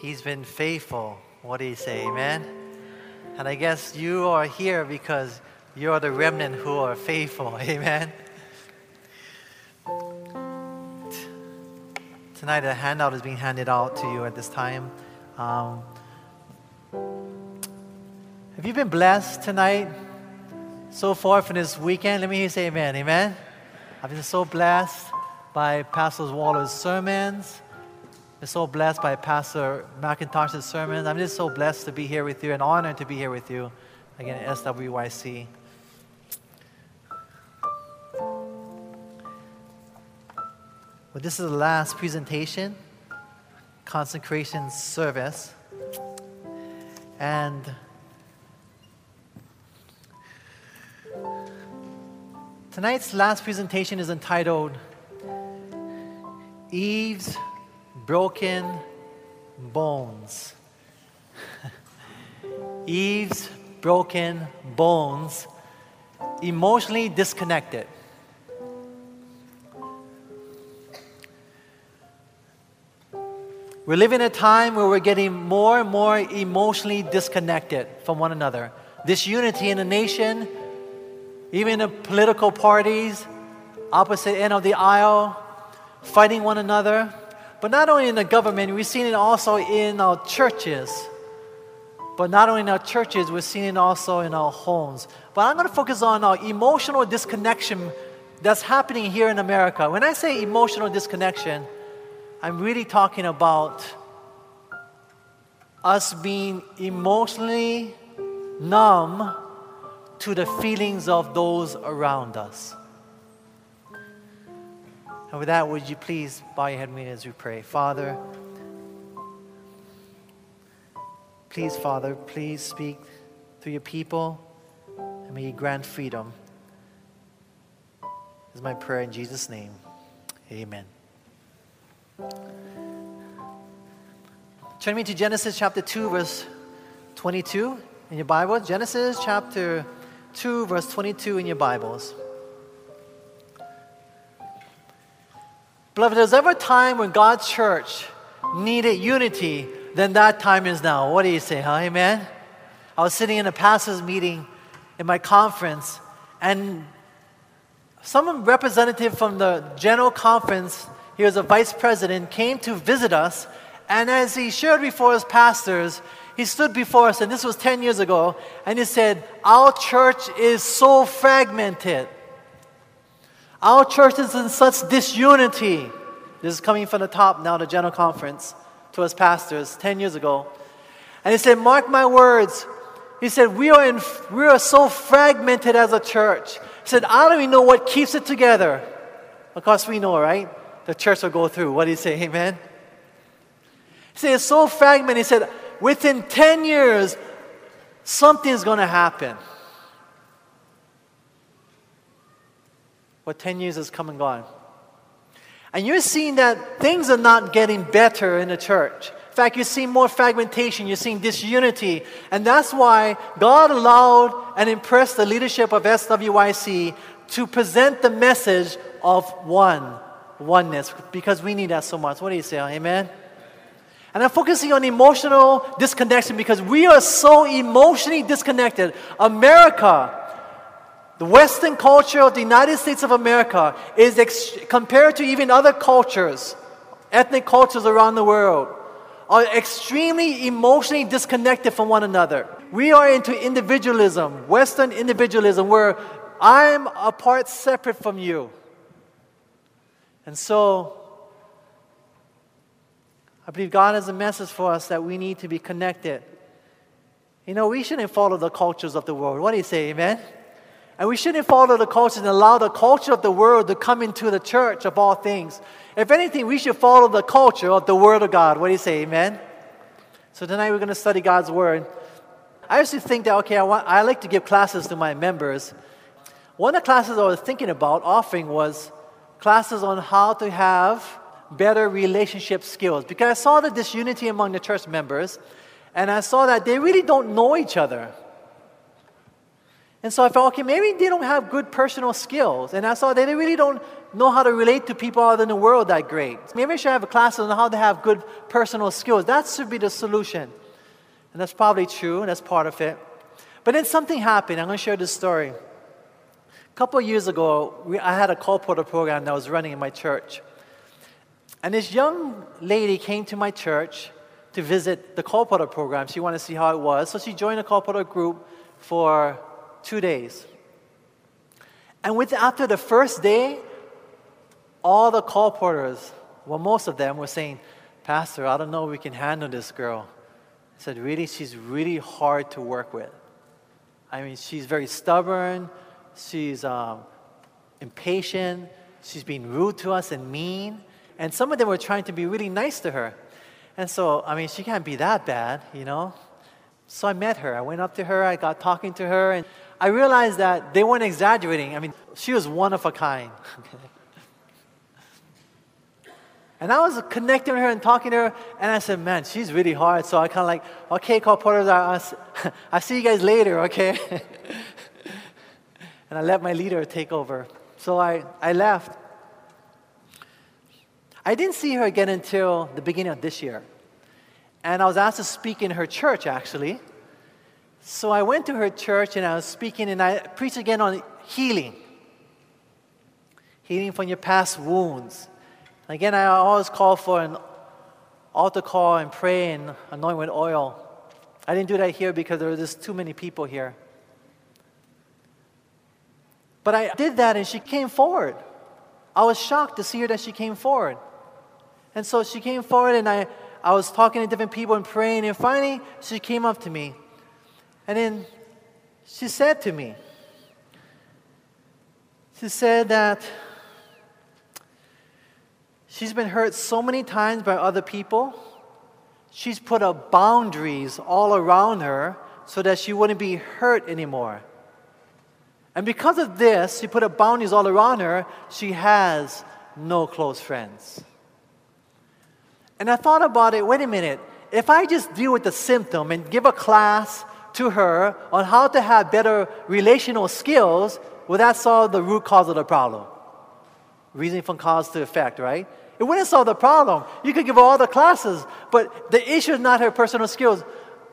He's been faithful. What do you say? Amen? And I guess you are here because you're the remnant who are faithful. Amen? Tonight, a handout is being handed out to you at this time. Um, have you been blessed tonight so far from this weekend? Let me hear you say amen. Amen? I've been so blessed by Pastor Waller's sermons. I'm so blessed by Pastor McIntosh's sermons. I'm just so blessed to be here with you and honored to be here with you again at SWYC. Well, this is the last presentation, consecration service. And tonight's last presentation is entitled Eve's Broken Bones. Eve's broken bones, emotionally disconnected. We're living in a time where we're getting more and more emotionally disconnected from one another. This unity in the nation, even in the political parties, opposite end of the aisle, fighting one another. But not only in the government, we've seen it also in our churches. But not only in our churches, we're seeing it also in our homes. But I'm going to focus on our emotional disconnection that's happening here in America. When I say emotional disconnection, I'm really talking about us being emotionally numb to the feelings of those around us. And with that, would you please bow your head with me as we pray? Father, please, Father, please speak through your people and may you grant freedom. This is my prayer in Jesus' name. Amen. Turn me to Genesis chapter 2, verse 22 in your Bible. Genesis chapter 2, verse 22 in your Bibles. Beloved, if there's ever a time when God's church needed unity, then that time is now. What do you say, huh? Amen? I was sitting in a pastor's meeting in my conference, and some representative from the general conference he was a vice president, came to visit us. And as he shared before his pastors, he stood before us, and this was 10 years ago, and he said, Our church is so fragmented. Our church is in such disunity. This is coming from the top now, the general conference, to us pastors 10 years ago. And he said, Mark my words. He said, We are, in, we are so fragmented as a church. He said, I don't even know what keeps it together. Of course, we know, right? the church will go through. What do you say? Amen? He said, it's so fragmented. He said, within 10 years, something's going to happen. But 10 years has come and gone. And you're seeing that things are not getting better in the church. In fact, you're seeing more fragmentation, you're seeing disunity. And that's why God allowed and impressed the leadership of SWYC to present the message of one oneness because we need that so much. What do you say? Amen? And I'm focusing on emotional disconnection because we are so emotionally disconnected. America, the Western culture of the United States of America, is ex- compared to even other cultures, ethnic cultures around the world, are extremely emotionally disconnected from one another. We are into individualism, Western individualism, where I'm apart separate from you. And so, I believe God has a message for us that we need to be connected. You know, we shouldn't follow the cultures of the world. What do you say, amen? And we shouldn't follow the culture and allow the culture of the world to come into the church of all things. If anything, we should follow the culture of the Word of God. What do you say, amen? So tonight we're going to study God's Word. I used to think that, okay, I, want, I like to give classes to my members. One of the classes I was thinking about offering was classes on how to have better relationship skills because I saw the disunity among the church members and I saw that they really don't know each other. And so I felt, okay, maybe they don't have good personal skills. And I saw they really don't know how to relate to people out in the world that great. Maybe I should have a class on how to have good personal skills. That should be the solution. And that's probably true, and that's part of it. But then something happened. I'm going to share this story. A couple years ago, we, I had a colporteur program that was running in my church. And this young lady came to my church to visit the colporteur program. She wanted to see how it was. So she joined the colporteur group for two days. And with, after the first day, all the colporteurs, well, most of them were saying, Pastor, I don't know we can handle this girl. I said, Really? She's really hard to work with. I mean, she's very stubborn, she's um, impatient, she's being rude to us and mean. And some of them were trying to be really nice to her. And so, I mean, she can't be that bad, you know? So I met her. I went up to her, I got talking to her, and I realized that they weren't exaggerating. I mean, she was one of a kind. and I was connecting with her and talking to her, and I said, Man, she's really hard. So I kind of like, okay, colporteurs, I, I see you guys later, okay? and I let my leader take over. So I, I left. I didn't see her again until the beginning of this year. And I was asked to speak in her church, actually. So I went to her church and I was speaking, and I preached again on healing healing from your past wounds. Again, I always call for an altar call and pray and anoint with oil. I didn't do that here because there were just too many people here. But I did that and she came forward. I was shocked to see her that she came forward. And so she came forward and I, I was talking to different people and praying, and finally she came up to me. And then she said to me, she said that she's been hurt so many times by other people. She's put up boundaries all around her so that she wouldn't be hurt anymore. And because of this, she put up boundaries all around her, she has no close friends. And I thought about it wait a minute, if I just deal with the symptom and give a class to her on how to have better relational skills, will that solve the root cause of the problem? Reasoning from cause to effect, right? It wouldn't solve the problem. You could give her all the classes, but the issue is not her personal skills.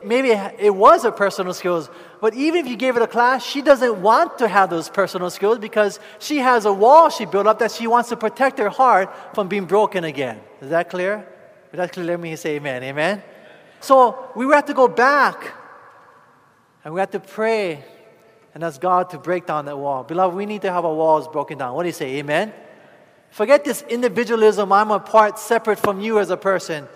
Maybe it was her personal skills, but even if you gave her a class, she doesn't want to have those personal skills because she has a wall she built up that she wants to protect her heart from being broken again. Is that clear? If that's clear, let me say amen. Amen? So we have to go back and we have to pray and ask God to break down that wall. Beloved, we need to have our walls broken down. What do you say? Amen? Forget this individualism, I'm apart, separate from you as a person.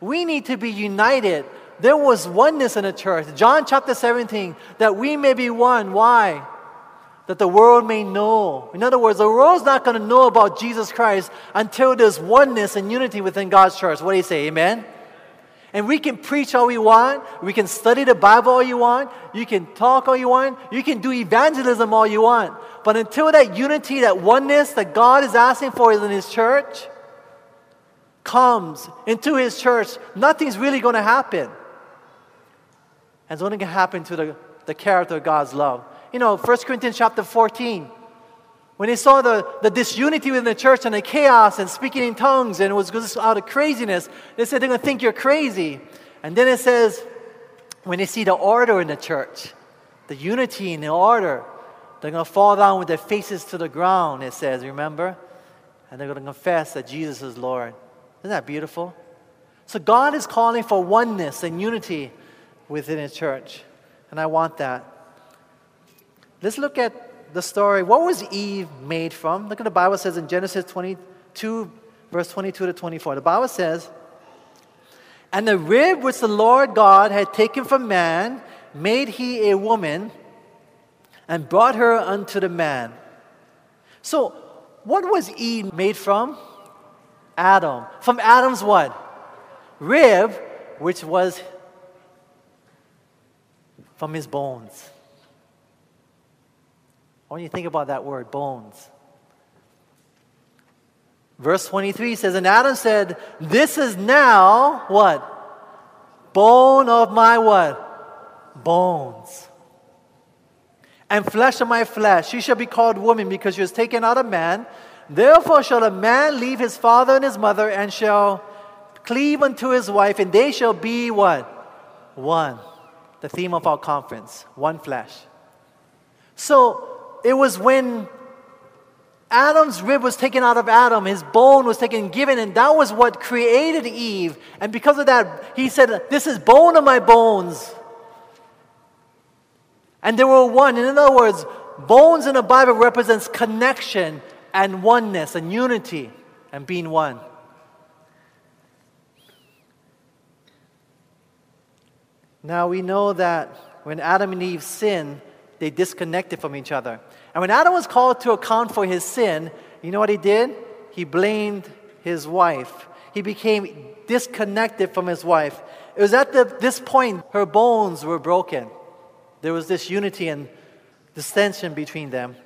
We need to be united. There was oneness in the church. John chapter 17, that we may be one. Why? That the world may know. In other words, the world's not going to know about Jesus Christ until there's oneness and unity within God's church. What do you say? Amen? And we can preach all we want. We can study the Bible all you want. You can talk all you want. You can do evangelism all you want. But until that unity, that oneness that God is asking for in His church comes into His church, nothing's really going to happen. And it's only going to happen to the, the character of God's love. You know, 1 Corinthians chapter 14, when they saw the, the disunity within the church and the chaos and speaking in tongues and it was just out of craziness, they said they're going to think you're crazy. And then it says, when they see the order in the church, the unity and the order, they're going to fall down with their faces to the ground, it says, remember? And they're going to confess that Jesus is Lord. Isn't that beautiful? So God is calling for oneness and unity within His church. And I want that. Let's look at the story. What was Eve made from? Look at the Bible says in Genesis 22, verse 22 to 24. The Bible says, And the rib which the Lord God had taken from man, made he a woman and brought her unto the man. So, what was Eve made from? Adam. From Adam's what? Rib, which was from his bones. I want you to think about that word, bones. Verse 23 says, And Adam said, This is now what? Bone of my what? Bones and flesh of my flesh. She shall be called woman because she was taken out of man. Therefore shall a man leave his father and his mother and shall cleave unto his wife, and they shall be what? One. The theme of our conference one flesh. So it was when Adam's rib was taken out of Adam, his bone was taken and given, and that was what created Eve. And because of that, he said, This is bone of my bones. And they were one. in other words, bones in the Bible represents connection and oneness and unity and being one. Now we know that when Adam and Eve sinned, they disconnected from each other. And when Adam was called to account for his sin, you know what he did? He blamed his wife. He became disconnected from his wife. It was at the, this point her bones were broken. There was this unity and dissension between them.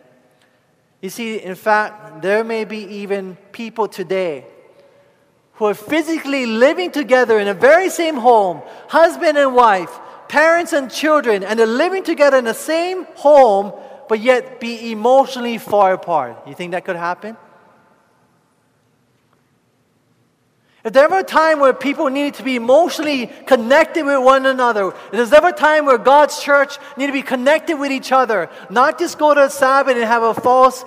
You see, in fact, there may be even people today who are physically living together in the very same home, husband and wife, parents and children, and they're living together in the same home, but yet be emotionally far apart. You think that could happen? If there ever a time where people need to be emotionally connected with one another, if there's ever a time where God's church need to be connected with each other, not just go to a Sabbath and have a false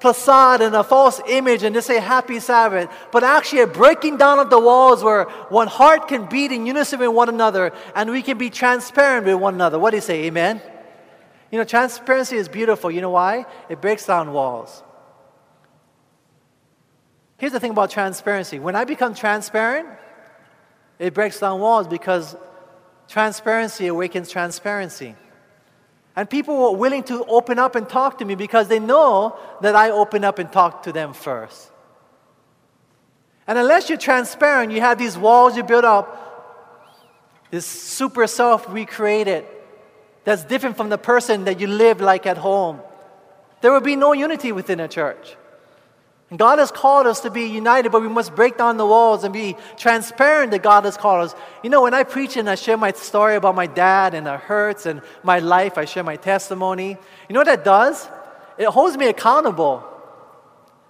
facade and a false image and just say happy Sabbath, but actually a breaking down of the walls where one heart can beat in unison with one another and we can be transparent with one another. What do you say? Amen? You know, transparency is beautiful. You know why? It breaks down walls. Here's the thing about transparency when I become transparent, it breaks down walls because transparency awakens transparency. And people were willing to open up and talk to me because they know that I open up and talk to them first. And unless you're transparent, you have these walls you build up, this super self recreated that's different from the person that you live like at home. There will be no unity within a church. And God has called us to be united, but we must break down the walls and be transparent that God has called us. You know, when I preach and I share my story about my dad and the hurts and my life, I share my testimony. You know what that does? It holds me accountable.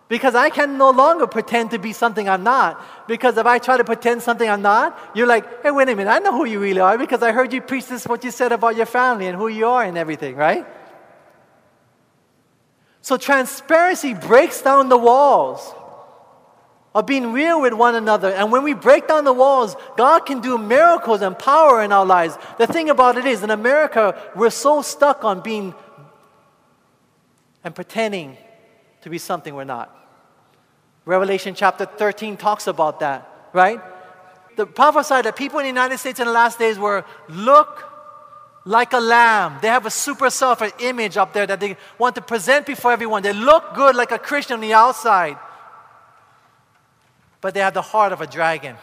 Because I can no longer pretend to be something I'm not. Because if I try to pretend something I'm not, you're like, hey, wait a minute, I know who you really are because I heard you preach this, what you said about your family and who you are and everything, right? So transparency breaks down the walls of being real with one another. And when we break down the walls, God can do miracles and power in our lives. The thing about it is, in America, we're so stuck on being and pretending to be something we're not. Revelation chapter 13 talks about that, right? The prophesied that people in the United States in the last days were look like a lamb. They have a super self, an image up there that they want to present before everyone. They look good like a Christian on the outside, but they have the heart of a dragon.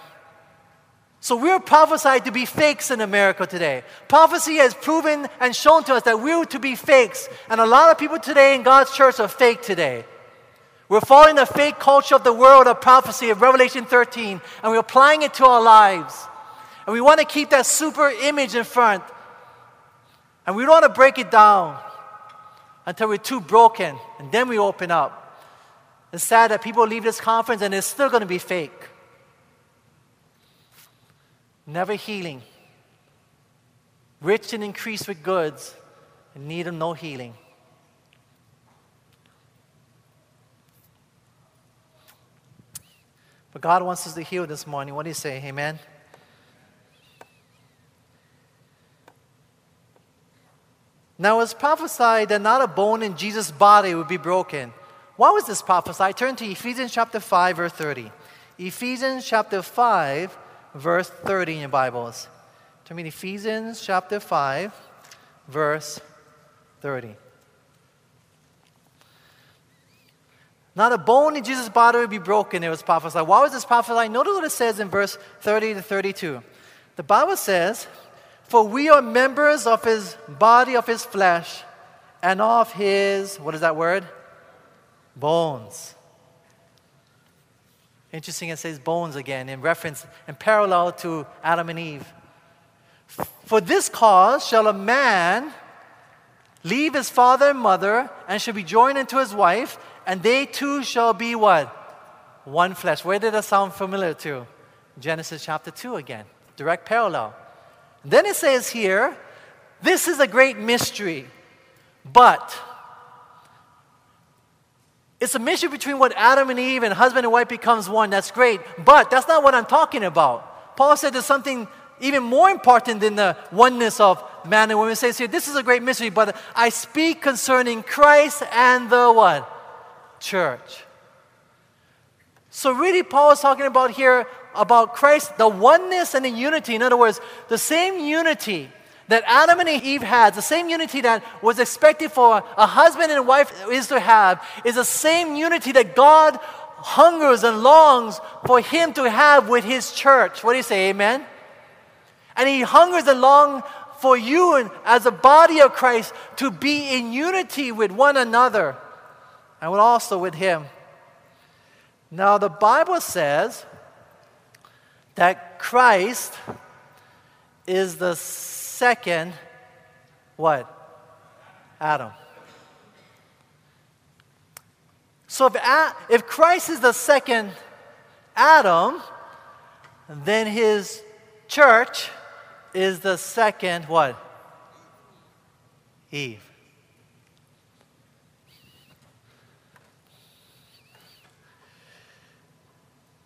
So we're prophesied to be fakes in America today. Prophecy has proven and shown to us that we're to be fakes. And a lot of people today in God's church are fake today. We're following the fake culture of the world of prophecy of Revelation 13, and we're applying it to our lives. And we want to keep that super image in front. And we don't want to break it down until we're too broken, and then we open up. It's sad that people leave this conference and it's still going to be fake. Never healing. Rich and increased with goods, in need of no healing. But God wants us to heal this morning. What do you say? Amen. Now it was prophesied that not a bone in Jesus' body would be broken. Why was this prophesied? Turn to Ephesians chapter 5, verse 30. Ephesians chapter 5, verse 30 in your Bibles. Turn to Ephesians chapter 5, verse 30. Not a bone in Jesus' body would be broken, it was prophesied. Why was this prophesied? Notice what it says in verse 30 to 32. The Bible says, for we are members of his body, of his flesh, and of his, what is that word? Bones. Interesting, it says bones again in reference and parallel to Adam and Eve. For this cause shall a man leave his father and mother and shall be joined unto his wife, and they two shall be what? One flesh. Where did that sound familiar to? Genesis chapter 2 again. Direct parallel. Then it says here, this is a great mystery, but it's a mystery between what Adam and Eve and husband and wife becomes one. That's great. But that's not what I'm talking about. Paul said there's something even more important than the oneness of man and woman. He says here, this is a great mystery, but I speak concerning Christ and the what? Church. So really Paul is talking about here about Christ, the oneness and the unity. In other words, the same unity that Adam and Eve had, the same unity that was expected for a husband and wife is to have, is the same unity that God hungers and longs for Him to have with His church. What do you say, amen? And He hungers and longs for you and as a body of Christ to be in unity with one another and also with Him. Now, the Bible says that Christ is the second, what? Adam. So if, if Christ is the second Adam, then his church is the second what? Eve.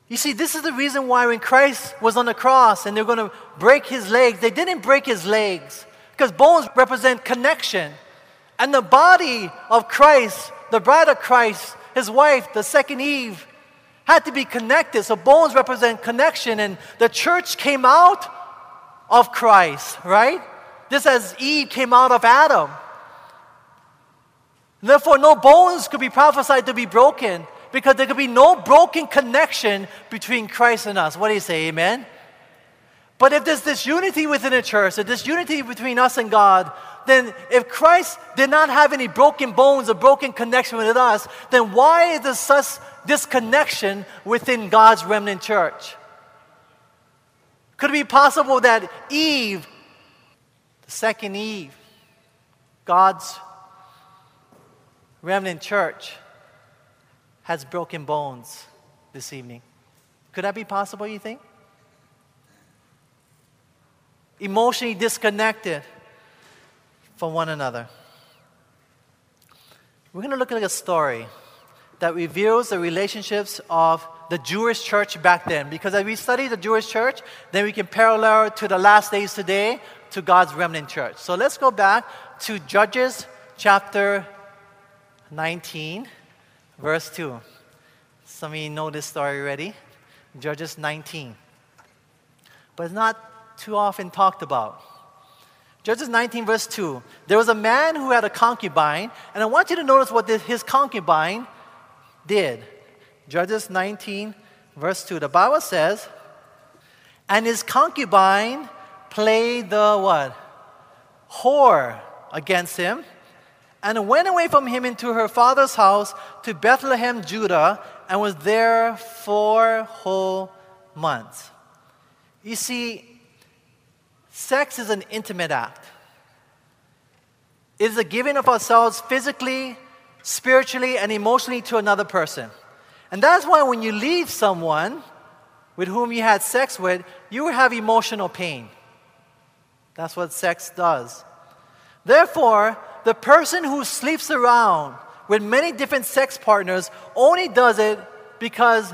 You see, this is the reason why when Christ was on the cross and they're going to break his legs, they didn't break his legs because bones represent connection. And the body of Christ, the bride of Christ, his wife, the second Eve, had to be connected. So bones represent connection, and the church came out of Christ, right? Just as Eve came out of Adam. Therefore, no bones could be prophesied to be broken because there could be no broken connection between Christ and us. What do you say, amen? But if there's this unity within the church, if there's unity between us and God, then if Christ did not have any broken bones or broken connection with us, then why is there such disconnection within God's remnant church? Could it be possible that Eve, the second Eve, God's remnant church, has broken bones this evening. Could that be possible, you think? Emotionally disconnected from one another. We're going to look at a story that reveals the relationships of the Jewish church back then. Because as we study the Jewish church, then we can parallel to the last days today to God's remnant church. So let's go back to Judges chapter 19 verse 2. Some of you know this story already. Judges 19. But it's not too often talked about. Judges 19, verse 2. There was a man who had a concubine, and I want you to notice what his concubine did. Judges 19, verse 2. The Bible says, And his concubine played the what? Whore against him and went away from him into her father's house to Bethlehem, Judah, and was there four whole months. You see, sex is an intimate act. It is a giving of ourselves physically, spiritually, and emotionally to another person. And that's why when you leave someone with whom you had sex with, you have emotional pain. That's what sex does. Therefore, the person who sleeps around with many different sex partners only does it because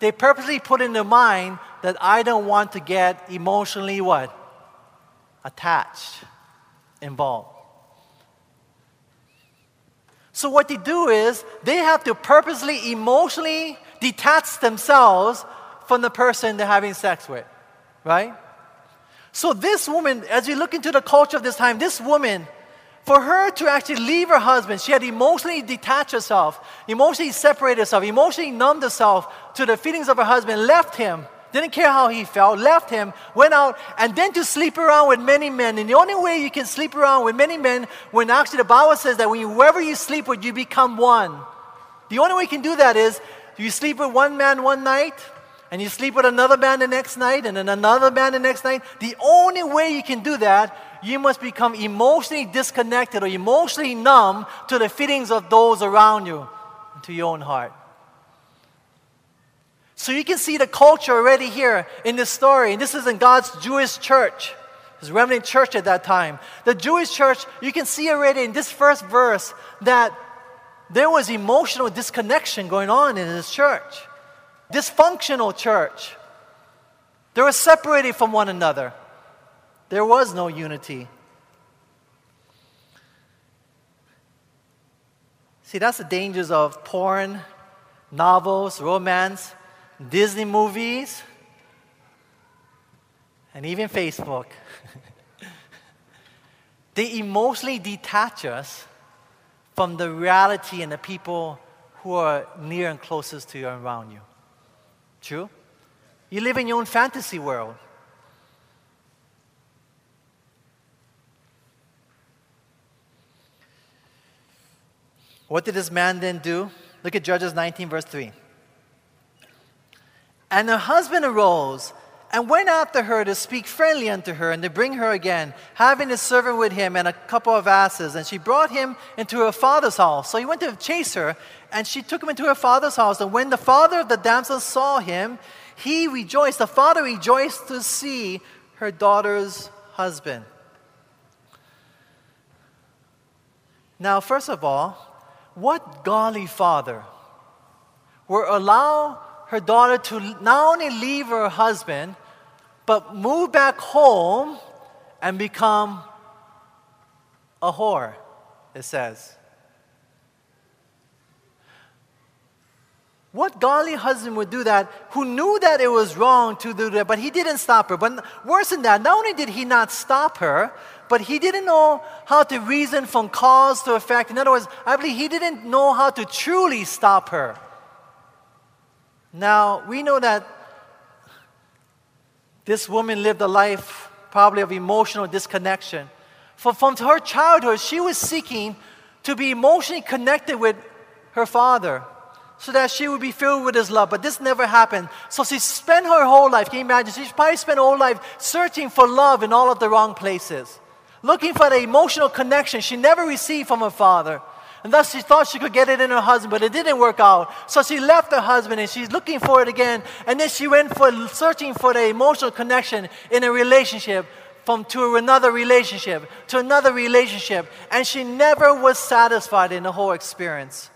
they purposely put in their mind that I don't want to get emotionally what? Attached, involved. So what they do is they have to purposely emotionally detach themselves from the person they're having sex with, right? So this woman, as we look into the culture of this time, this woman for her to actually leave her husband, she had emotionally detached herself, emotionally separated herself, emotionally numbed herself to the feelings of her husband, left him, didn't care how he felt, left him, went out, and then to sleep around with many men. And the only way you can sleep around with many men, when actually the Bible says that when you, whoever you sleep with, you become one. The only way you can do that is you sleep with one man one night, and you sleep with another man the next night, and then another man the next night. The only way you can do that you must become emotionally disconnected or emotionally numb to the feelings of those around you to your own heart. So you can see the culture already here in this story. And this is in God's Jewish church. His remnant church at that time. The Jewish church, you can see already in this first verse that there was emotional disconnection going on in this church. Dysfunctional church. They were separated from one another. There was no unity. See, that's the dangers of porn, novels, romance, Disney movies, and even Facebook. they emotionally detach us from the reality and the people who are near and closest to you and around you. True? You live in your own fantasy world. What did this man then do? Look at Judges 19, verse 3. And her husband arose and went after her to speak friendly unto her and to bring her again, having a servant with him and a couple of asses. And she brought him into her father's house. So he went to chase her, and she took him into her father's house. And when the father of the damsel saw him, he rejoiced. The father rejoiced to see her daughter's husband. Now, first of all, what godly father will allow her daughter to not only leave her husband, but move back home and become a whore, it says. What godly husband would do that who knew that it was wrong to do that, but he didn't stop her? But worse than that, not only did he not stop her, but he didn't know how to reason from cause to effect. In other words, I believe he didn't know how to truly stop her. Now, we know that this woman lived a life probably of emotional disconnection. For from her childhood, she was seeking to be emotionally connected with her father so that she would be filled with his love. But this never happened. So she spent her whole life, can you imagine? She probably spent her whole life searching for love in all of the wrong places, looking for the emotional connection she never received from her father. And thus she thought she could get it in her husband, but it didn't work out. So she left her husband and she's looking for it again. And then she went for searching for the emotional connection in a relationship from to another relationship to another relationship. And she never was satisfied in the whole experience.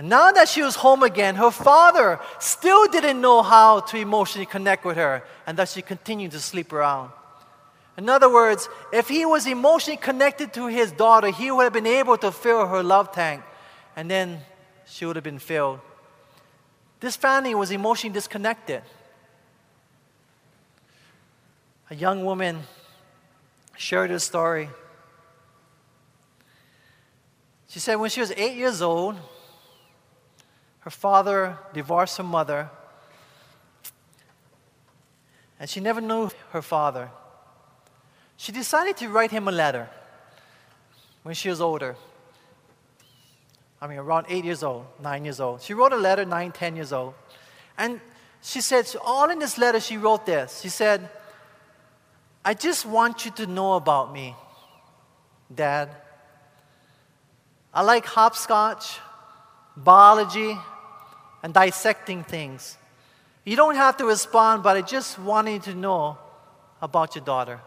And now that she was home again, her father still didn't know how to emotionally connect with her, and thus she continued to sleep around. In other words, if he was emotionally connected to his daughter, he would have been able to fill her love tank, and then she would have been filled. This family was emotionally disconnected. A young woman shared her story. She said when she was eight years old, her father divorced her mother, and she never knew her father she decided to write him a letter when she was older. I mean, around eight years old, nine years old. She wrote a letter, nine, ten years old. And she said, all in this letter, she wrote this. She said, I just want you to know about me, Dad. I like hopscotch, biology, and dissecting things. You don't have to respond, but I just wanted to know about your daughter.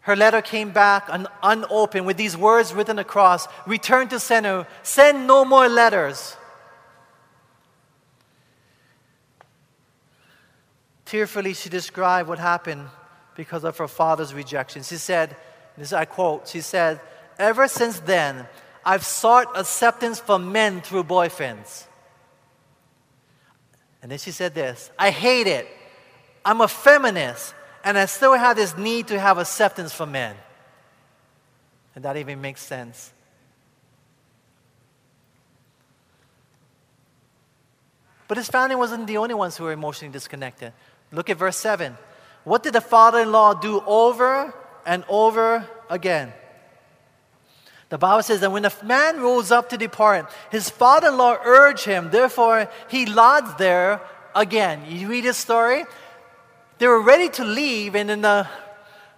Her letter came back un- unopened with these words written across Return to sender, send no more letters. Tearfully, she described what happened because of her father's rejection. She said, this I quote, she said, Ever since then, I've sought acceptance from men through boyfriends. And then she said this I hate it. I'm a feminist and I still have this need to have acceptance from men. And that even makes sense. But his family wasn't the only ones who were emotionally disconnected. Look at verse 7. What did the father in law do over and over again? The Bible says that when the man rose up to depart, his father in law urged him, therefore he lodged there again. You read his story? they were ready to leave, and then the,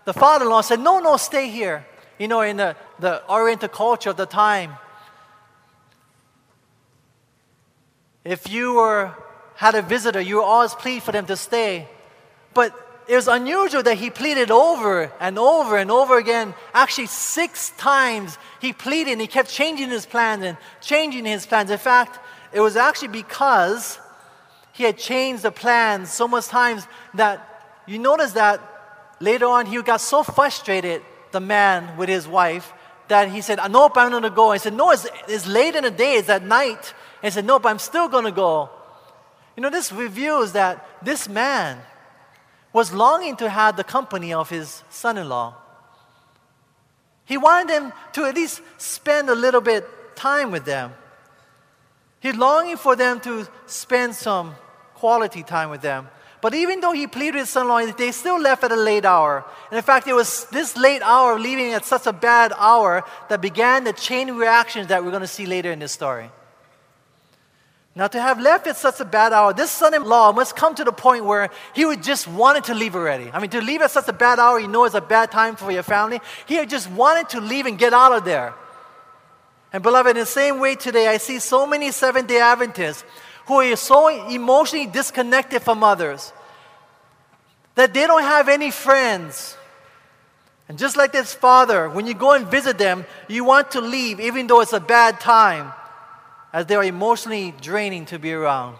the father in law said, No, no, stay here. You know, in the, the Oriental culture of the time, if you were, had a visitor, you always plead for them to stay. But it was unusual that he pleaded over and over and over again. Actually, six times he pleaded and he kept changing his plans and changing his plans. In fact, it was actually because he had changed the plans so much times that you notice that later on he got so frustrated, the man with his wife, that he said, Nope, I'm going to go. I said, No, it's, it's late in the day, it's at night. He said, Nope, I'm still going to go. You know, this reveals that this man was longing to have the company of his son in law. He wanted them to at least spend a little bit time with them. He's longing for them to spend some quality time with them. But even though he pleaded with son in law, they still left at a late hour. And in fact, it was this late hour, leaving at such a bad hour, that began the chain reactions that we're going to see later in this story. Now, to have left at such a bad hour, this son in law must come to the point where he would just wanted to leave already. I mean, to leave at such a bad hour, you know it's a bad time for your family. He just wanted to leave and get out of there. And, beloved, in the same way today, I see so many Seventh day Adventists who are so emotionally disconnected from others that they don't have any friends. And just like this father, when you go and visit them, you want to leave even though it's a bad time, as they are emotionally draining to be around.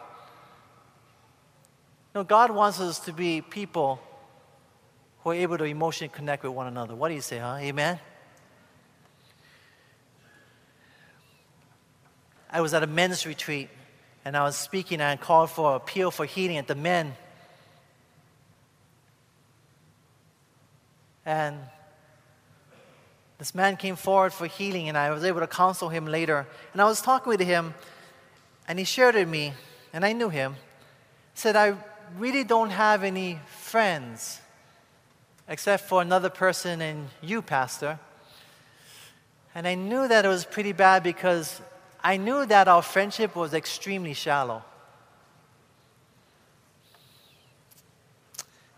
No, God wants us to be people who are able to emotionally connect with one another. What do you say, huh? Amen? I was at a men's retreat and I was speaking and I called for appeal for healing at the men. And this man came forward for healing, and I was able to counsel him later. And I was talking with him, and he shared with me, and I knew him. Said, I really don't have any friends except for another person and you, Pastor. And I knew that it was pretty bad because I knew that our friendship was extremely shallow.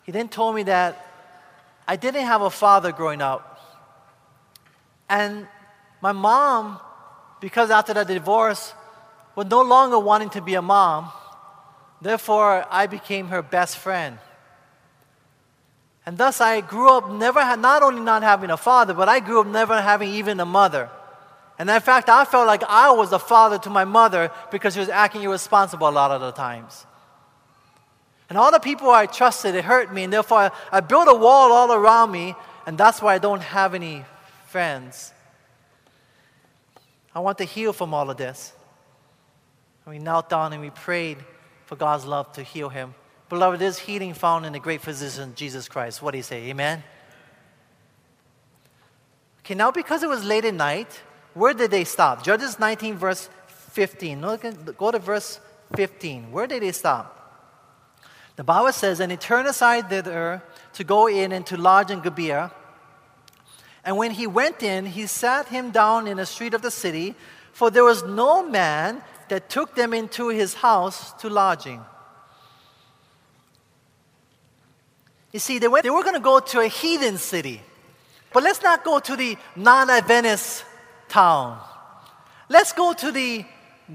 He then told me that I didn't have a father growing up. And my mom, because after the divorce, was no longer wanting to be a mom. Therefore, I became her best friend. And thus, I grew up never, not only not having a father, but I grew up never having even a mother. And in fact, I felt like I was a father to my mother because she was acting irresponsible a lot of the times. And all the people I trusted, it hurt me, and therefore I, built a wall all around me, and that's why I don't have any friends. I want to heal from all of this. And we knelt down and we prayed for God's love to heal him. Beloved, there's healing found in the great physician, Jesus Christ. What do you say? Amen? Okay, now because it was late at night, where did they stop? Judges 19, verse 15. Look, at, go to verse 15. Where did they stop? The Bible says, And he turned aside thither to go in and to lodge in Gibeah. And when he went in, he sat him down in a street of the city, for there was no man that took them into his house to lodging. You see, they, went, they were going to go to a heathen city. But let's not go to the non Adventist town. Let's go to the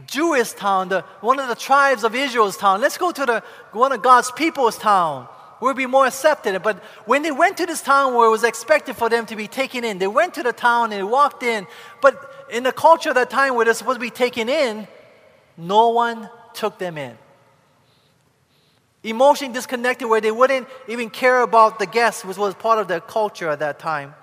Jewish town, the, one of the tribes of Israel's town. Let's go to the, one of God's people's town. We'll be more accepted. But when they went to this town where it was expected for them to be taken in, they went to the town and walked in. But in the culture of that time where they're supposed to be taken in, no one took them in. Emotionally disconnected, where they wouldn't even care about the guests, which was part of their culture at that time.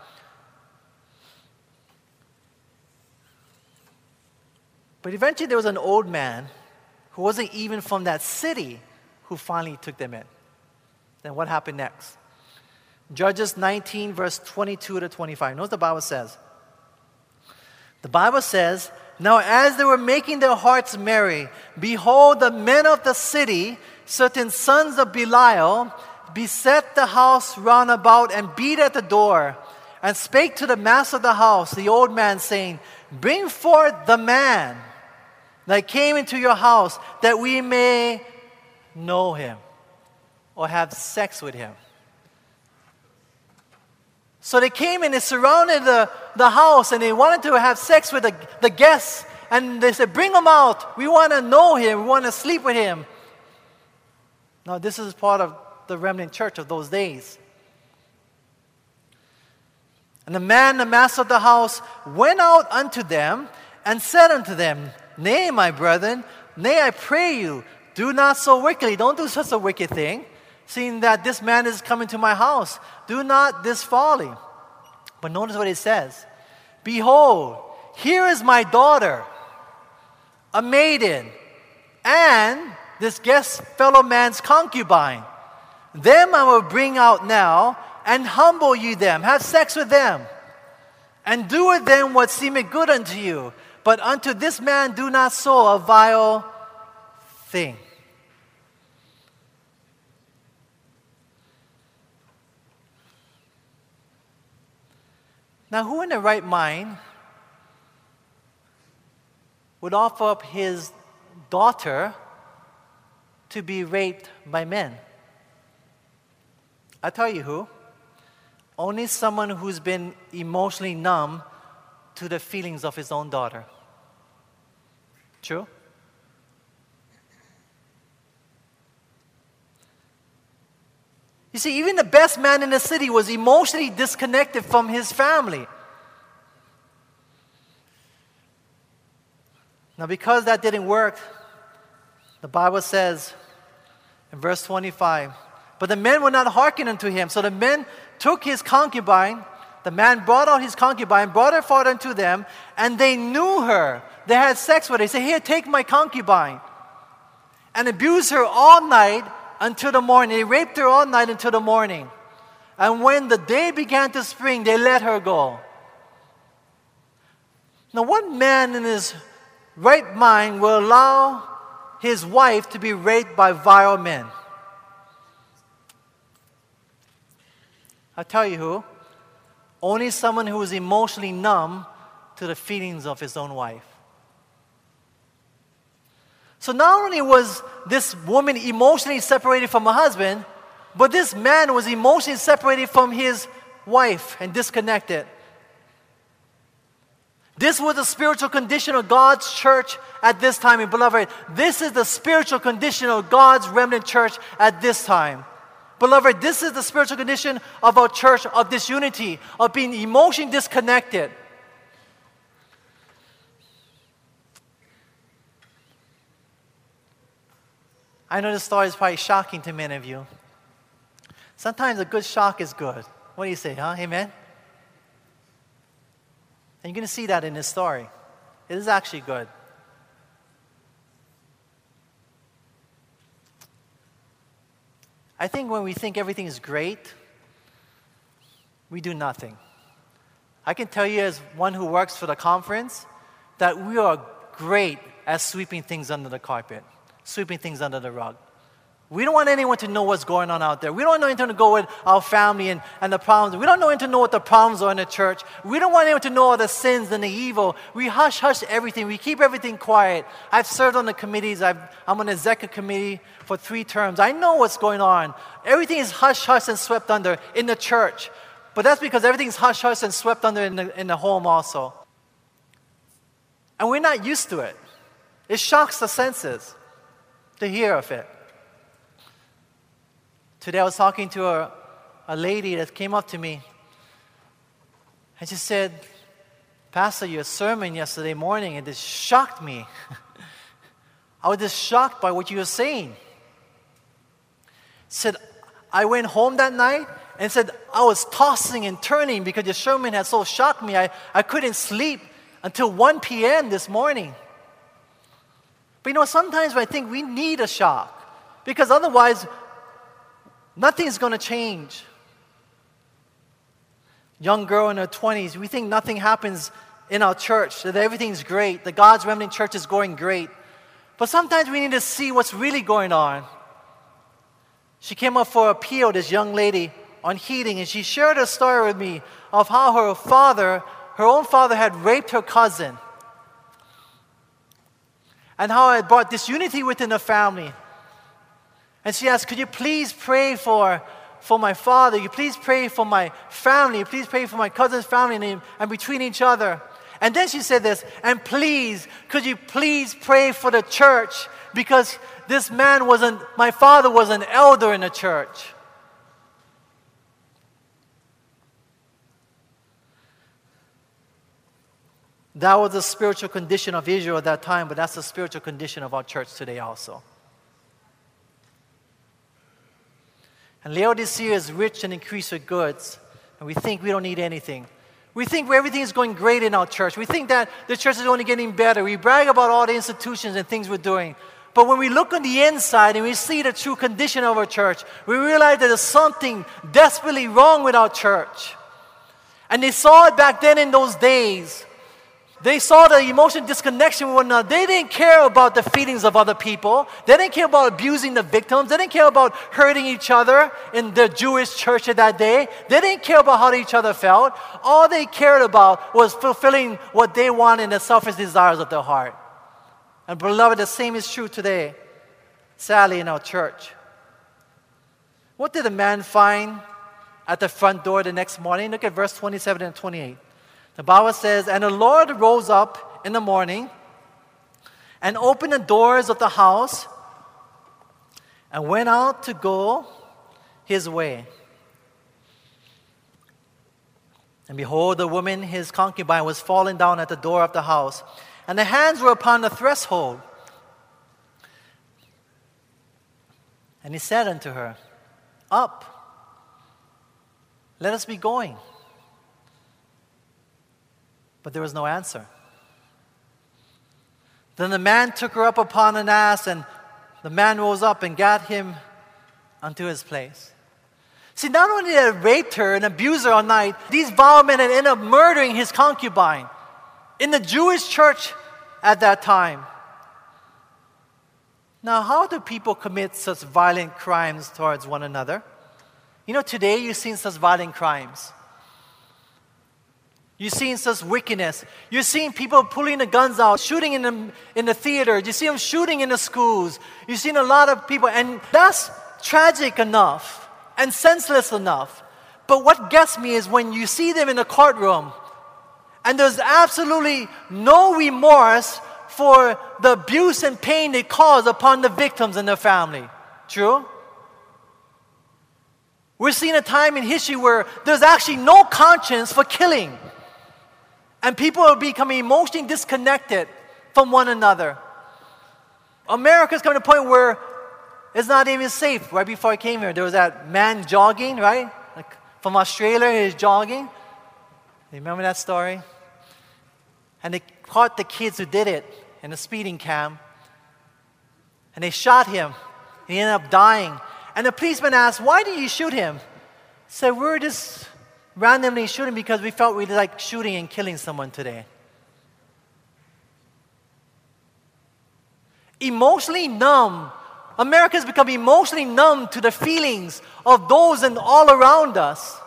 But eventually there was an old man who wasn't even from that city who finally took them in. Then what happened next? Judges 19, verse 22 to 25. Notice the Bible says. The Bible says, Now as they were making their hearts merry, behold, the men of the city, certain sons of Belial, beset the house round about and beat at the door, and spake to the master of the house, the old man, saying, Bring forth the man that came into your house that we may know him. Or have sex with him. So they came and they surrounded the, the house and they wanted to have sex with the, the guests. And they said, Bring him out. We want to know him. We want to sleep with him. Now, this is part of the remnant church of those days. And the man, the master of the house, went out unto them and said unto them, Nay, my brethren, nay, I pray you, do not so wickedly. Don't do such a wicked thing, seeing that this man is coming to my house. Do not this folly. But notice what it says Behold, here is my daughter, a maiden, and this guest fellow man's concubine. Them I will bring out now and humble you them, have sex with them, and do with them what seemeth good unto you. But unto this man do not so a vile thing. Now, who in their right mind would offer up his daughter to be raped by men? I tell you who. Only someone who's been emotionally numb to the feelings of his own daughter. True? You see, even the best man in the city was emotionally disconnected from his family. Now, because that didn't work, the Bible says in verse 25, but the men would not hearken unto him. So the men took his concubine. The man brought out his concubine, brought her forth unto them, and they knew her. They had sex with her. They said, Here, take my concubine. And abused her all night until the morning. They raped her all night until the morning. And when the day began to spring, they let her go. Now, what man in his right mind will allow his wife to be raped by vile men? I'll tell you who. Only someone who is emotionally numb to the feelings of his own wife. So not only was this woman emotionally separated from her husband, but this man was emotionally separated from his wife and disconnected. This was the spiritual condition of God's church at this time. And beloved, this is the spiritual condition of God's remnant church at this time. Beloved, this is the spiritual condition of our church of disunity, of being emotionally disconnected. I know this story is probably shocking to many of you. Sometimes a good shock is good. What do you say, huh? Amen? And you're going to see that in this story. It is actually good. I think when we think everything is great, we do nothing. I can tell you, as one who works for the conference, that we are great at sweeping things under the carpet, sweeping things under the rug. We don't want anyone to know what's going on out there. We don't want anyone to go with our family and, and the problems. We don't want anyone to know what the problems are in the church. We don't want anyone to know all the sins and the evil. We hush hush everything. We keep everything quiet. I've served on the committees. i am on the Zeka committee for three terms. I know what's going on. Everything is hush hush and swept under in the church. But that's because everything's hush hush and swept under in the, in the home also. And we're not used to it. It shocks the senses hear of it. Today I was talking to a, a lady that came up to me and she said, Pastor, your sermon yesterday morning, it just shocked me. I was just shocked by what you were saying. Said, I went home that night and said, I was tossing and turning because your sermon had so shocked me. I, I couldn't sleep until 1 p.m. this morning. But you know, sometimes I think we need a shock because otherwise Nothing's going to change. Young girl in her 20s, we think nothing happens in our church, that everything's great, that God's remnant church is going great. But sometimes we need to see what's really going on. She came up for a appeal, this young lady, on heating, and she shared a story with me of how her father, her own father, had raped her cousin. And how it brought disunity within the family. And she asked, Could you please pray for, for my father? You please pray for my family. You please pray for my cousin's family and, and between each other. And then she said this, and please, could you please pray for the church? Because this man wasn't, my father was an elder in the church. That was the spiritual condition of Israel at that time, but that's the spiritual condition of our church today also. And Laodicea is rich and increased with goods, and we think we don't need anything. We think everything is going great in our church. We think that the church is only getting better. We brag about all the institutions and things we're doing. But when we look on the inside and we see the true condition of our church, we realize that there's something desperately wrong with our church. And they saw it back then in those days. They saw the emotional disconnection with one another. They didn't care about the feelings of other people. They didn't care about abusing the victims. They didn't care about hurting each other in the Jewish church of that day. They didn't care about how each other felt. All they cared about was fulfilling what they wanted in the selfish desires of their heart. And beloved, the same is true today, sadly, in our church. What did the man find at the front door the next morning? Look at verse 27 and 28. The Bible says, And the Lord rose up in the morning and opened the doors of the house and went out to go his way. And behold, the woman, his concubine, was falling down at the door of the house, and the hands were upon the threshold. And he said unto her, Up, let us be going. But there was no answer. Then the man took her up upon an ass, and the man rose up and got him unto his place. See, not only did they raped her and abuse her all night, these vile men had ended up murdering his concubine in the Jewish church at that time. Now, how do people commit such violent crimes towards one another? You know, today you've seen such violent crimes. You're seeing such wickedness. You're seeing people pulling the guns out, shooting in the, in the theater. You see them shooting in the schools. You've seen a lot of people, and that's tragic enough and senseless enough. But what gets me is when you see them in the courtroom and there's absolutely no remorse for the abuse and pain they cause upon the victims and their family. True? We're seeing a time in history where there's actually no conscience for killing. And people are becoming emotionally disconnected from one another. America's coming to a point where it's not even safe. Right before I came here, there was that man jogging, right? Like from Australia, he's jogging. You remember that story? And they caught the kids who did it in a speeding cam. And they shot him. He ended up dying. And the policeman asked, Why did you shoot him? He said, We're just randomly shooting because we felt we like shooting and killing someone today. Emotionally numb. America's become emotionally numb to the feelings of those and all around us.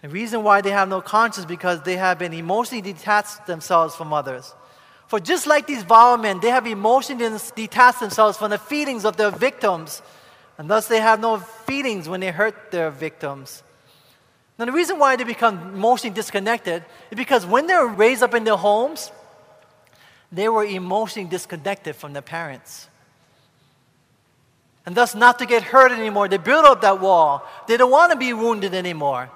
The reason why they have no conscience because they have been emotionally detached themselves from others. For just like these vile men, they have emotionally detached themselves from the feelings of their victims and thus they have no feelings when they hurt their victims. Now, the reason why they become emotionally disconnected is because when they were raised up in their homes, they were emotionally disconnected from their parents. And thus, not to get hurt anymore, they build up that wall. They don't want to be wounded anymore.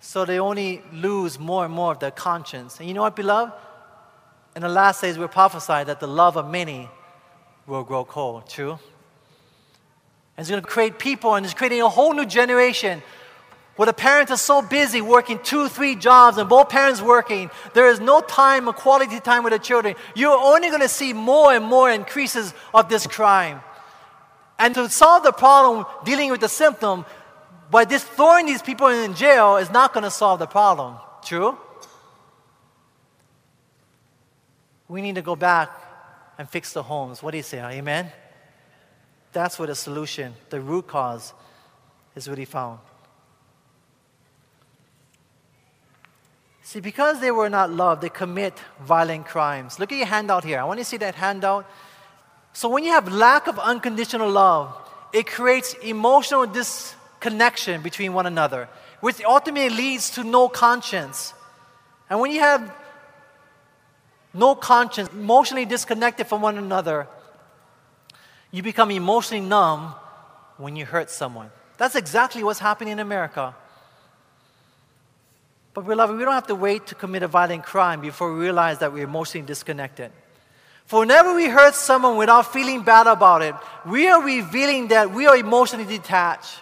So they only lose more and more of their conscience. And you know what, beloved? In the last days, we prophesied that the love of many will grow cold. True? And it's going to create people, and it's creating a whole new generation where the parents are so busy working two, three jobs, and both parents working. There is no time, a quality time with the children. You're only going to see more and more increases of this crime. And to solve the problem, dealing with the symptom, by just throwing these people in jail is not going to solve the problem. True? We need to go back and fix the homes. What do you say? Amen? That's where the solution, the root cause, is really found. See, because they were not loved, they commit violent crimes. Look at your handout here. I want you to see that handout. So, when you have lack of unconditional love, it creates emotional disconnection between one another, which ultimately leads to no conscience. And when you have no conscience, emotionally disconnected from one another, you become emotionally numb when you hurt someone. That's exactly what's happening in America. But, beloved, we don't have to wait to commit a violent crime before we realize that we're emotionally disconnected. For whenever we hurt someone without feeling bad about it, we are revealing that we are emotionally detached.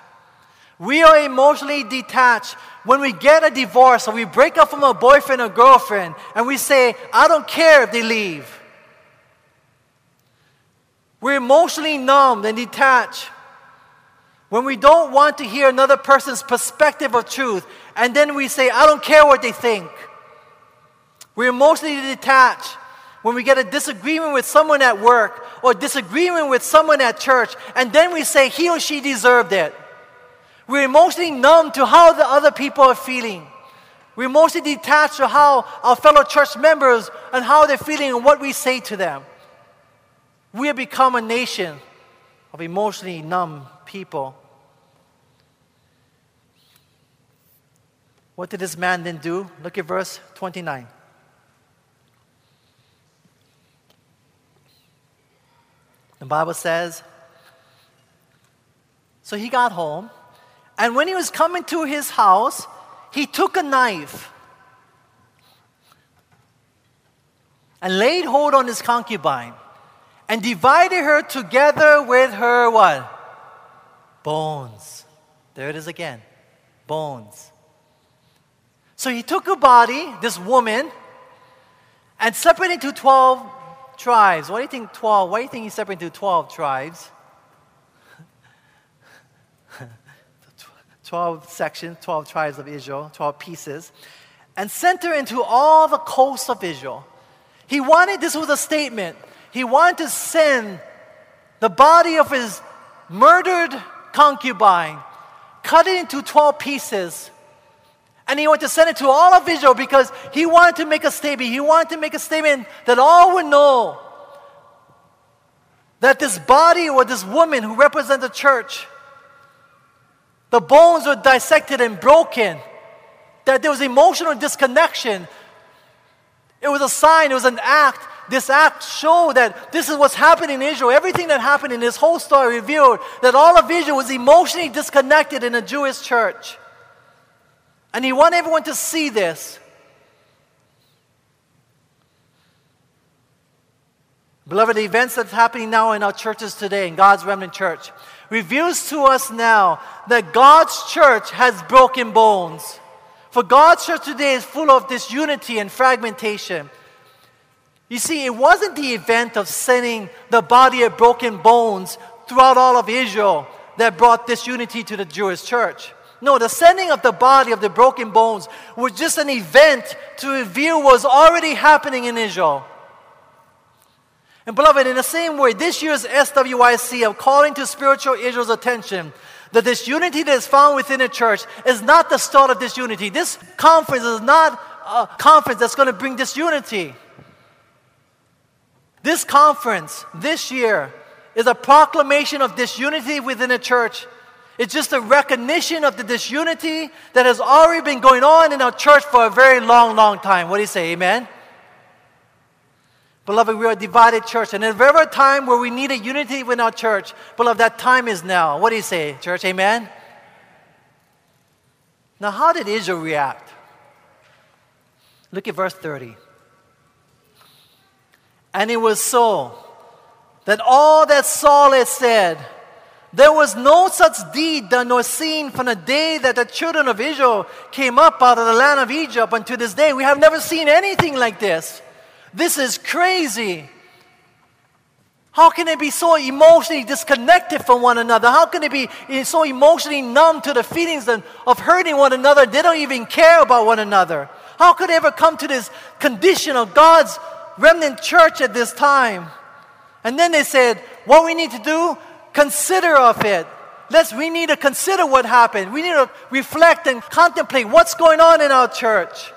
We are emotionally detached when we get a divorce or we break up from a boyfriend or girlfriend and we say, I don't care if they leave. We're emotionally numbed and detached when we don't want to hear another person's perspective of truth and then we say, I don't care what they think. We're emotionally detached when we get a disagreement with someone at work or disagreement with someone at church, and then we say he or she deserved it. We're emotionally numb to how the other people are feeling. We're emotionally detached to how our fellow church members and how they're feeling and what we say to them. We have become a nation of emotionally numb people. What did this man then do? Look at verse 29. The Bible says, so he got home, and when he was coming to his house, he took a knife and laid hold on his concubine and divided her together with her what? Bones. There it is again. Bones. So he took a body, this woman, and separated into 12 tribes. Why do you think 12? Why do you think he separated into 12 tribes? 12 sections, 12 tribes of Israel, 12 pieces, and sent her into all the coasts of Israel. He wanted, this was a statement, he wanted to send the body of his murdered concubine, cut it into 12 pieces, and he wanted to send it to all of Israel because he wanted to make a statement. He wanted to make a statement that all would know that this body or this woman who represents the church, the bones were dissected and broken, that there was emotional disconnection. It was a sign, it was an act. This act showed that this is what's happening in Israel. Everything that happened in this whole story revealed that all of Israel was emotionally disconnected in a Jewish church. And he wanted everyone to see this. Beloved, the events that's happening now in our churches today, in God's remnant church, reveals to us now that God's church has broken bones. For God's church today is full of disunity and fragmentation. You see, it wasn't the event of sending the body of broken bones throughout all of Israel that brought disunity to the Jewish church. No, the sending of the body of the broken bones was just an event to reveal what was already happening in Israel. And beloved, in the same way, this year's SWYC of calling to spiritual Israel's attention that this unity that is found within the church is not the start of this unity. This conference is not a conference that's going to bring this unity. This conference this year is a proclamation of disunity within the church it's just a recognition of the disunity that has already been going on in our church for a very long, long time. What do you say? Amen? Beloved, we are a divided church. And if ever a time where we need a unity within our church, beloved, that time is now. What do you say, church? Amen? Now, how did Israel react? Look at verse 30. And it was so that all that Saul had said, there was no such deed done nor seen from the day that the children of Israel came up out of the land of Egypt until this day. We have never seen anything like this. This is crazy. How can they be so emotionally disconnected from one another? How can they be so emotionally numb to the feelings of hurting one another? They don't even care about one another. How could they ever come to this condition of God's remnant church at this time? And then they said, What we need to do consider of it. Let's, we need to consider what happened. We need to reflect and contemplate what's going on in our church.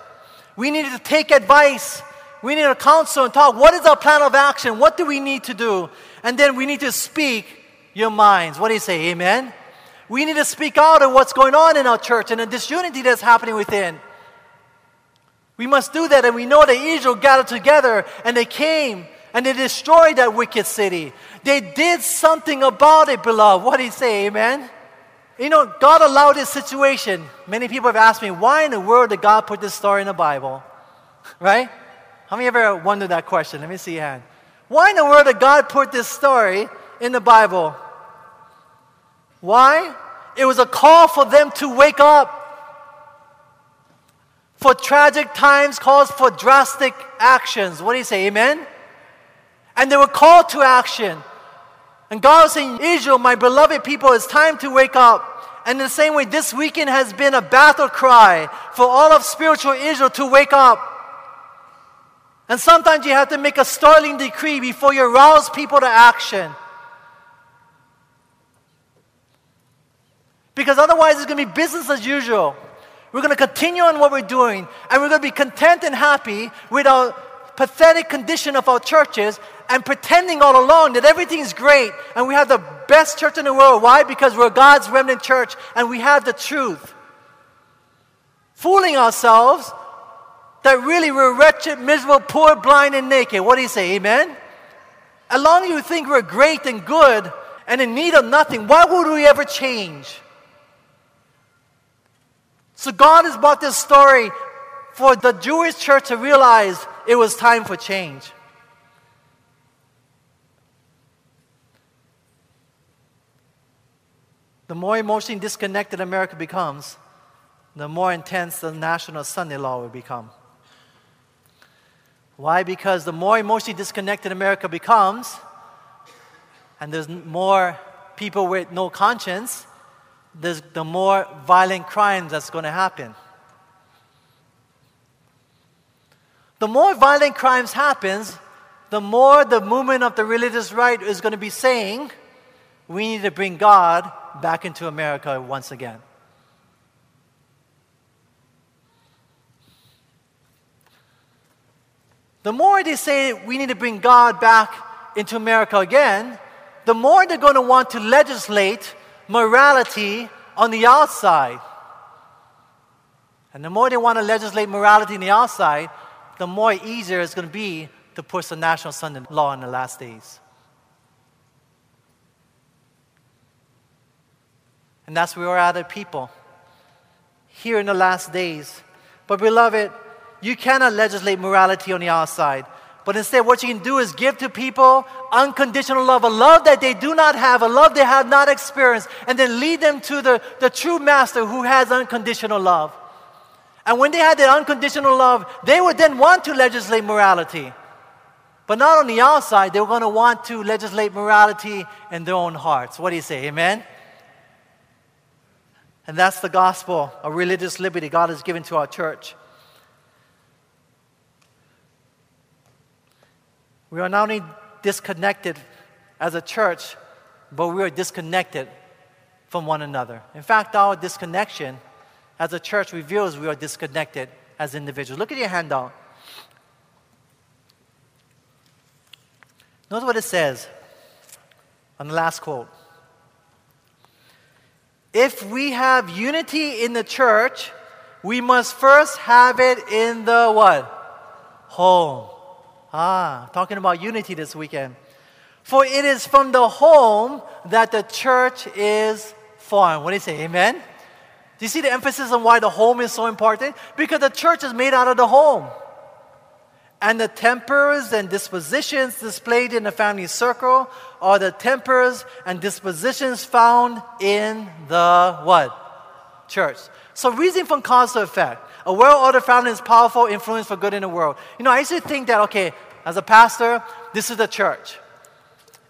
We needed to take advice. We need to counsel and talk. What is our plan of action? What do we need to do? And then we need to speak your minds. What do you say? Amen? We need to speak out of what's going on in our church and the disunity that's happening within. We must do that, and we know that Israel gathered together and they came and they destroyed that wicked city. They did something about it, beloved. What do you say? Amen? You know, God allowed this situation. Many people have asked me, why in the world did God put this story in the Bible? Right? How many ever wondered that question? Let me see your hand. Why in the world did God put this story in the Bible? Why? It was a call for them to wake up. For tragic times calls for drastic actions. What do you say? Amen? And they were called to action. And God was saying, Israel, my beloved people, it's time to wake up. And in the same way, this weekend has been a battle cry for all of spiritual Israel to wake up. And sometimes you have to make a startling decree before you rouse people to action. Because otherwise, it's going to be business as usual. We're going to continue on what we're doing, and we're going to be content and happy with our pathetic condition of our churches and pretending all along that everything's great and we have the best church in the world. Why? Because we're God's remnant church and we have the truth. Fooling ourselves that really we're wretched, miserable, poor, blind, and naked. What do you say? Amen? As long as you think we're great and good and in need of nothing, why would we ever change? So God has brought this story for the Jewish church to realize it was time for change. The more emotionally disconnected America becomes, the more intense the National Sunday Law will become. Why? Because the more emotionally disconnected America becomes, and there's more people with no conscience, there's the more violent crimes that's going to happen. The more violent crimes happens, the more the movement of the religious right is going to be saying, we need to bring God back into America once again. The more they say we need to bring God back into America again, the more they're going to want to legislate morality on the outside. And the more they want to legislate morality on the outside, the more easier it's going to be to push the national Sunday law in the last days. And that's where we're at, at people. Here in the last days. But, beloved, you cannot legislate morality on the outside. But instead, what you can do is give to people unconditional love, a love that they do not have, a love they have not experienced, and then lead them to the, the true master who has unconditional love. And when they had that unconditional love, they would then want to legislate morality. But not on the outside, they were going to want to legislate morality in their own hearts. What do you say? Amen? And that's the gospel of religious liberty God has given to our church. We are not only disconnected as a church, but we are disconnected from one another. In fact, our disconnection as a church reveals we are disconnected as individuals. Look at your handout. Notice what it says on the last quote. If we have unity in the church, we must first have it in the what? Home. Ah, talking about unity this weekend. For it is from the home that the church is formed. What do you say? Amen? Do you see the emphasis on why the home is so important? Because the church is made out of the home. And the tempers and dispositions displayed in the family circle are the tempers and dispositions found in the what? Church. So reason from cause to effect. A well-ordered family is powerful influence for good in the world. You know, I used to think that, okay, as a pastor, this is the church.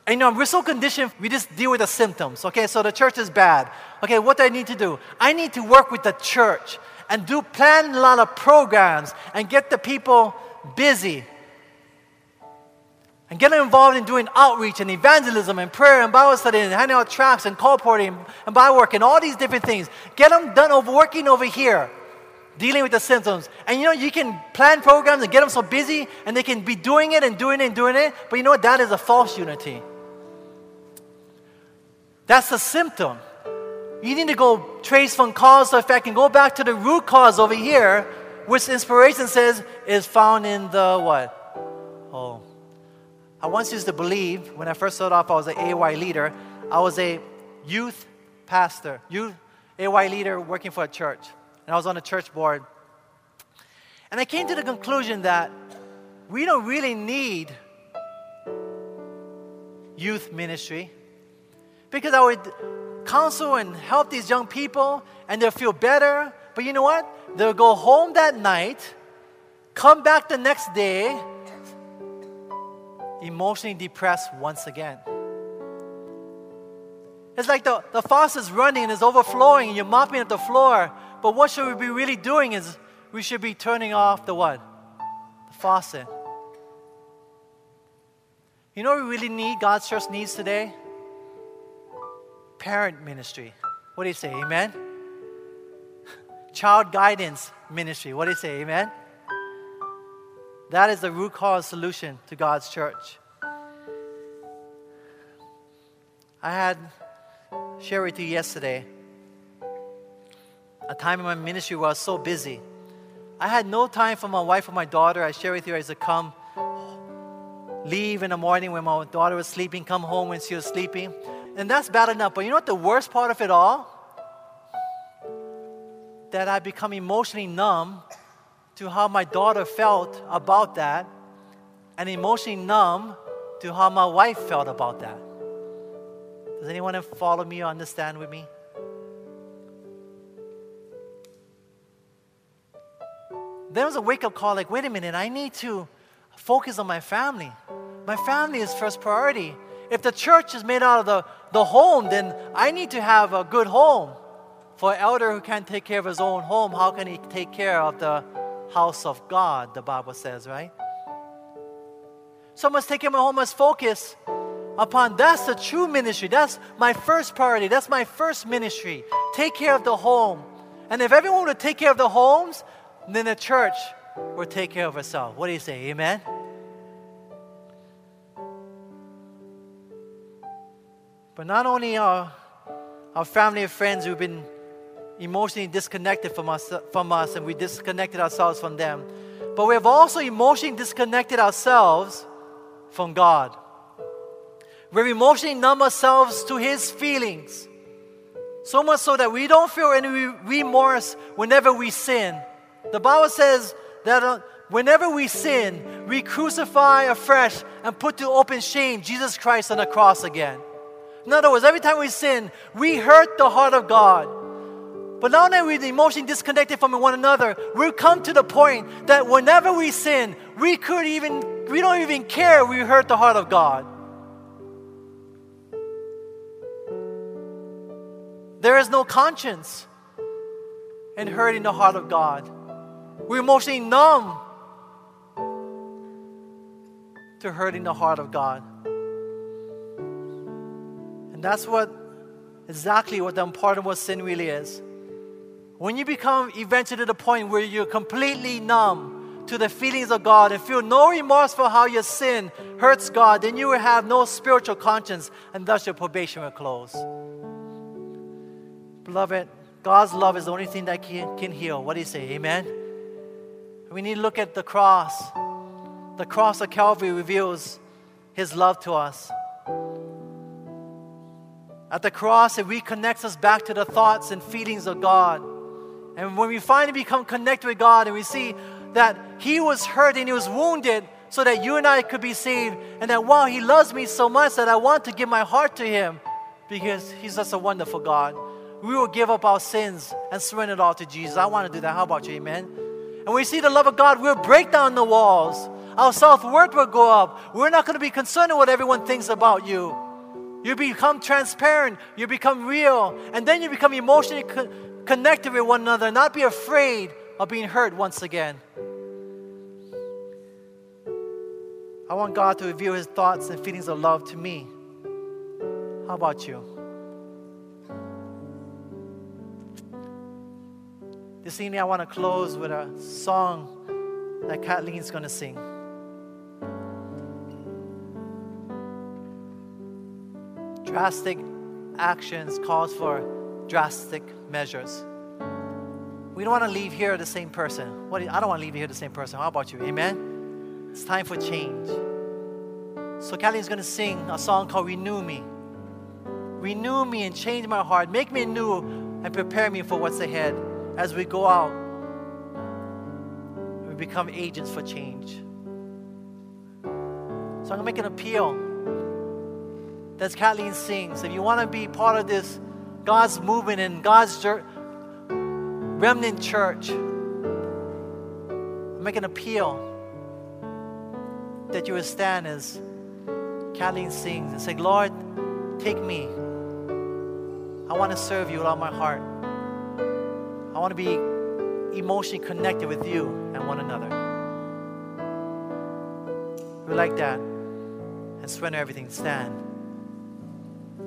And you know, we're so conditioned, we just deal with the symptoms. Okay, so the church is bad. Okay, what do I need to do? I need to work with the church and do plan a lot of programs and get the people busy. And get them involved in doing outreach and evangelism and prayer and Bible study and handing out tracts and call colporting and Bible work and all these different things. Get them done over working over here. Dealing with the symptoms. And you know, you can plan programs and get them so busy, and they can be doing it and doing it and doing it. But you know what? That is a false unity. That's a symptom. You need to go trace from cause to effect and go back to the root cause over here, which inspiration says is found in the what? Oh. I once used to believe, when I first started off, I was an AY leader. I was a youth pastor, youth AY leader working for a church. And I was on a church board. And I came to the conclusion that we don't really need youth ministry because I would counsel and help these young people and they'll feel better. But you know what? They'll go home that night, come back the next day, emotionally depressed once again. It's like the, the faucet is running and it's overflowing and you're mopping up the floor. But what should we be really doing is we should be turning off the what? The faucet. You know what we really need, God's church needs today? parent ministry. What do you say? Amen? Child guidance ministry. What do you say? Amen? That is the root cause solution to God's church. I had shared with you yesterday a time in my ministry where I was so busy. I had no time for my wife or my daughter. I shared with you I to come, leave in the morning when my daughter was sleeping, come home when she was sleeping. And that's bad enough. But you know what the worst part of it all? That I become emotionally numb to how my daughter felt about that, and emotionally numb to how my wife felt about that. Does anyone follow me or understand with me? There was a wake up call like, wait a minute, I need to focus on my family. My family is first priority. If the church is made out of the, the home, then I need to have a good home. For an elder who can't take care of his own home, how can he take care of the house of God, the Bible says, right? So I must take care of my home, must focus upon that's the true ministry. That's my first priority. That's my first ministry. Take care of the home. And if everyone would take care of the homes, then the church will take care of itself. What do you say? Amen? But not only our, our family and friends who've been emotionally disconnected from us, from us and we disconnected ourselves from them, but we have also emotionally disconnected ourselves from God. We're emotionally numb ourselves to His feelings. So much so that we don't feel any remorse whenever we sin. The Bible says that uh, whenever we sin, we crucify afresh and put to open shame Jesus Christ on the cross again. In other words, every time we sin, we hurt the heart of God. But now that we're emotionally disconnected from one another, we've come to the point that whenever we sin, we could even, we don't even care we hurt the heart of God. There is no conscience in hurting the heart of God. We're emotionally numb to hurting the heart of God. And that's what exactly what the important what sin really is. When you become eventually to the point where you're completely numb to the feelings of God and feel no remorse for how your sin hurts God, then you will have no spiritual conscience and thus your probation will close. Beloved, God's love is the only thing that can, can heal. What do you say? Amen? We need to look at the cross. The cross of Calvary reveals His love to us. At the cross, it reconnects us back to the thoughts and feelings of God. And when we finally become connected with God and we see that He was hurt and He was wounded so that you and I could be saved, and that wow, He loves me so much that I want to give my heart to Him because He's such a wonderful God. We will give up our sins and surrender it all to Jesus. I want to do that. How about you? Amen. And we see the love of God, we'll break down the walls. Our self worth will go up. We're not going to be concerned with what everyone thinks about you. You become transparent, you become real, and then you become emotionally co- connected with one another, not be afraid of being hurt once again. I want God to reveal His thoughts and feelings of love to me. How about you? This evening, I want to close with a song that Kathleen's going to sing. Drastic actions calls for drastic measures. We don't want to leave here the same person. What, I don't want to leave here the same person. How about you? Amen? It's time for change. So Kathleen's going to sing a song called Renew Me. Renew me and change my heart. Make me new and prepare me for what's ahead as we go out. We become agents for change. So I'm going to make an appeal. That's Kathleen sings. If you want to be part of this God's movement and God's remnant church, I make an appeal that you would stand as Kathleen sings and say, Lord, take me. I want to serve you with all my heart. I want to be emotionally connected with you and one another. We like that and surrender everything. Stand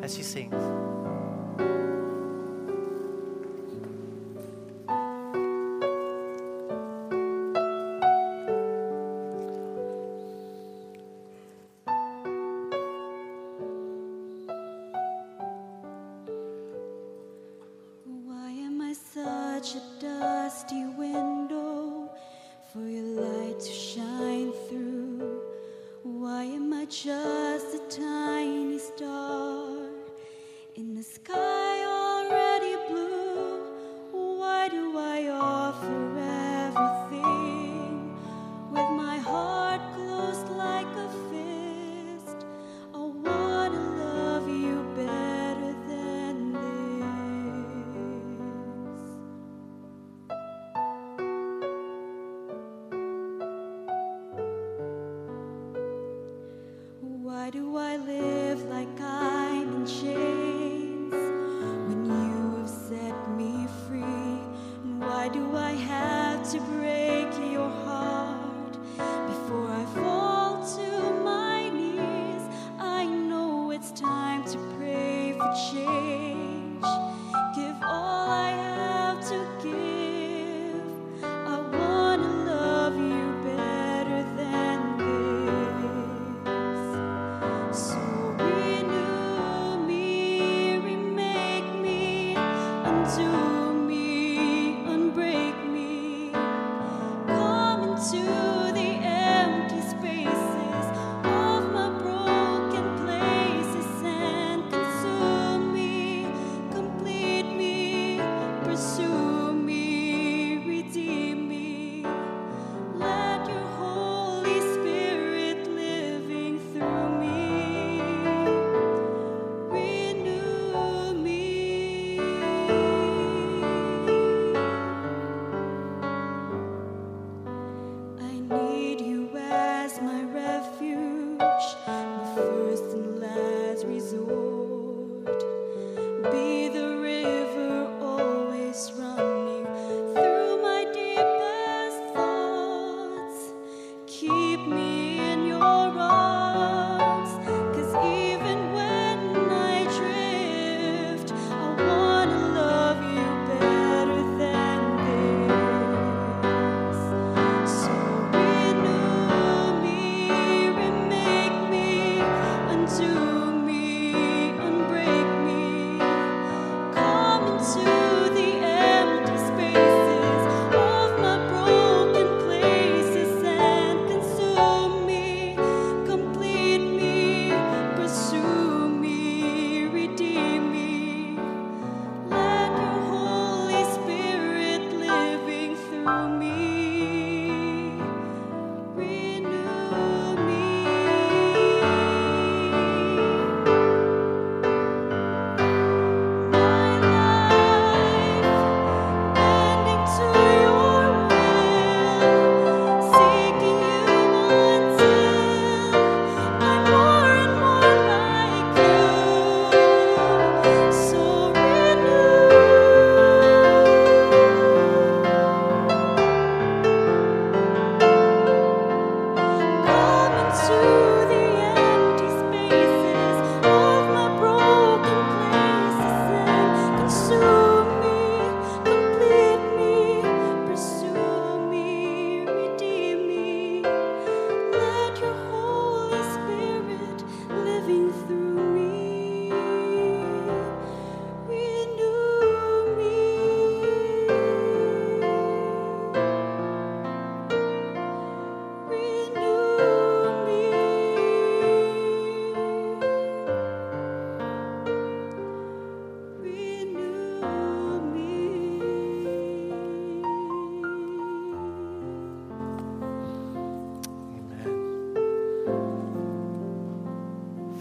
as she sings.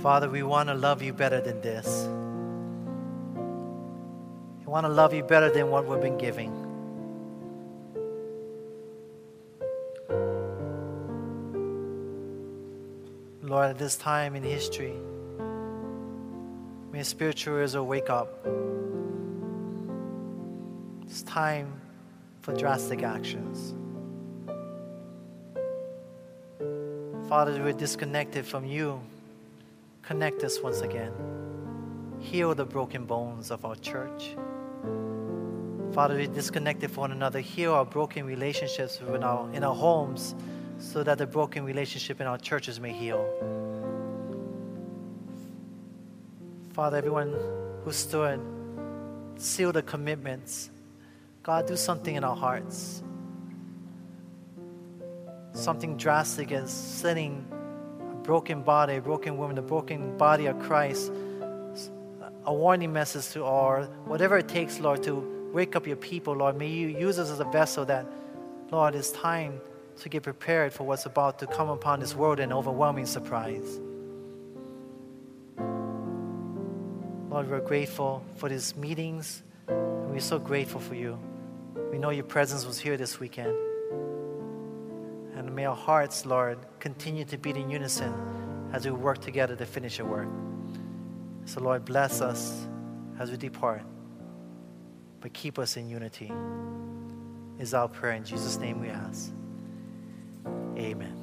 Father, we want to love you better than this. We want to love you better than what we've been giving. Lord, at this time in history, may spiritual Israel wake up. It's time for drastic actions. Father, we're disconnected from you. Connect us once again. Heal the broken bones of our church. Father, we're disconnected from one another. Heal our broken relationships in our, in our homes so that the broken relationship in our churches may heal. Father, everyone who stood, seal the commitments. God, do something in our hearts something drastic as setting a broken body, a broken woman, the broken body of Christ, a warning message to all, whatever it takes, Lord, to wake up your people, Lord. May you use us as a vessel that, Lord, it's time to get prepared for what's about to come upon this world in overwhelming surprise. Lord, we're grateful for these meetings. And we're so grateful for you. We know your presence was here this weekend. And may our hearts, Lord, continue to beat in unison as we work together to finish your work. So, Lord, bless us as we depart, but keep us in unity, is our prayer. In Jesus' name we ask. Amen.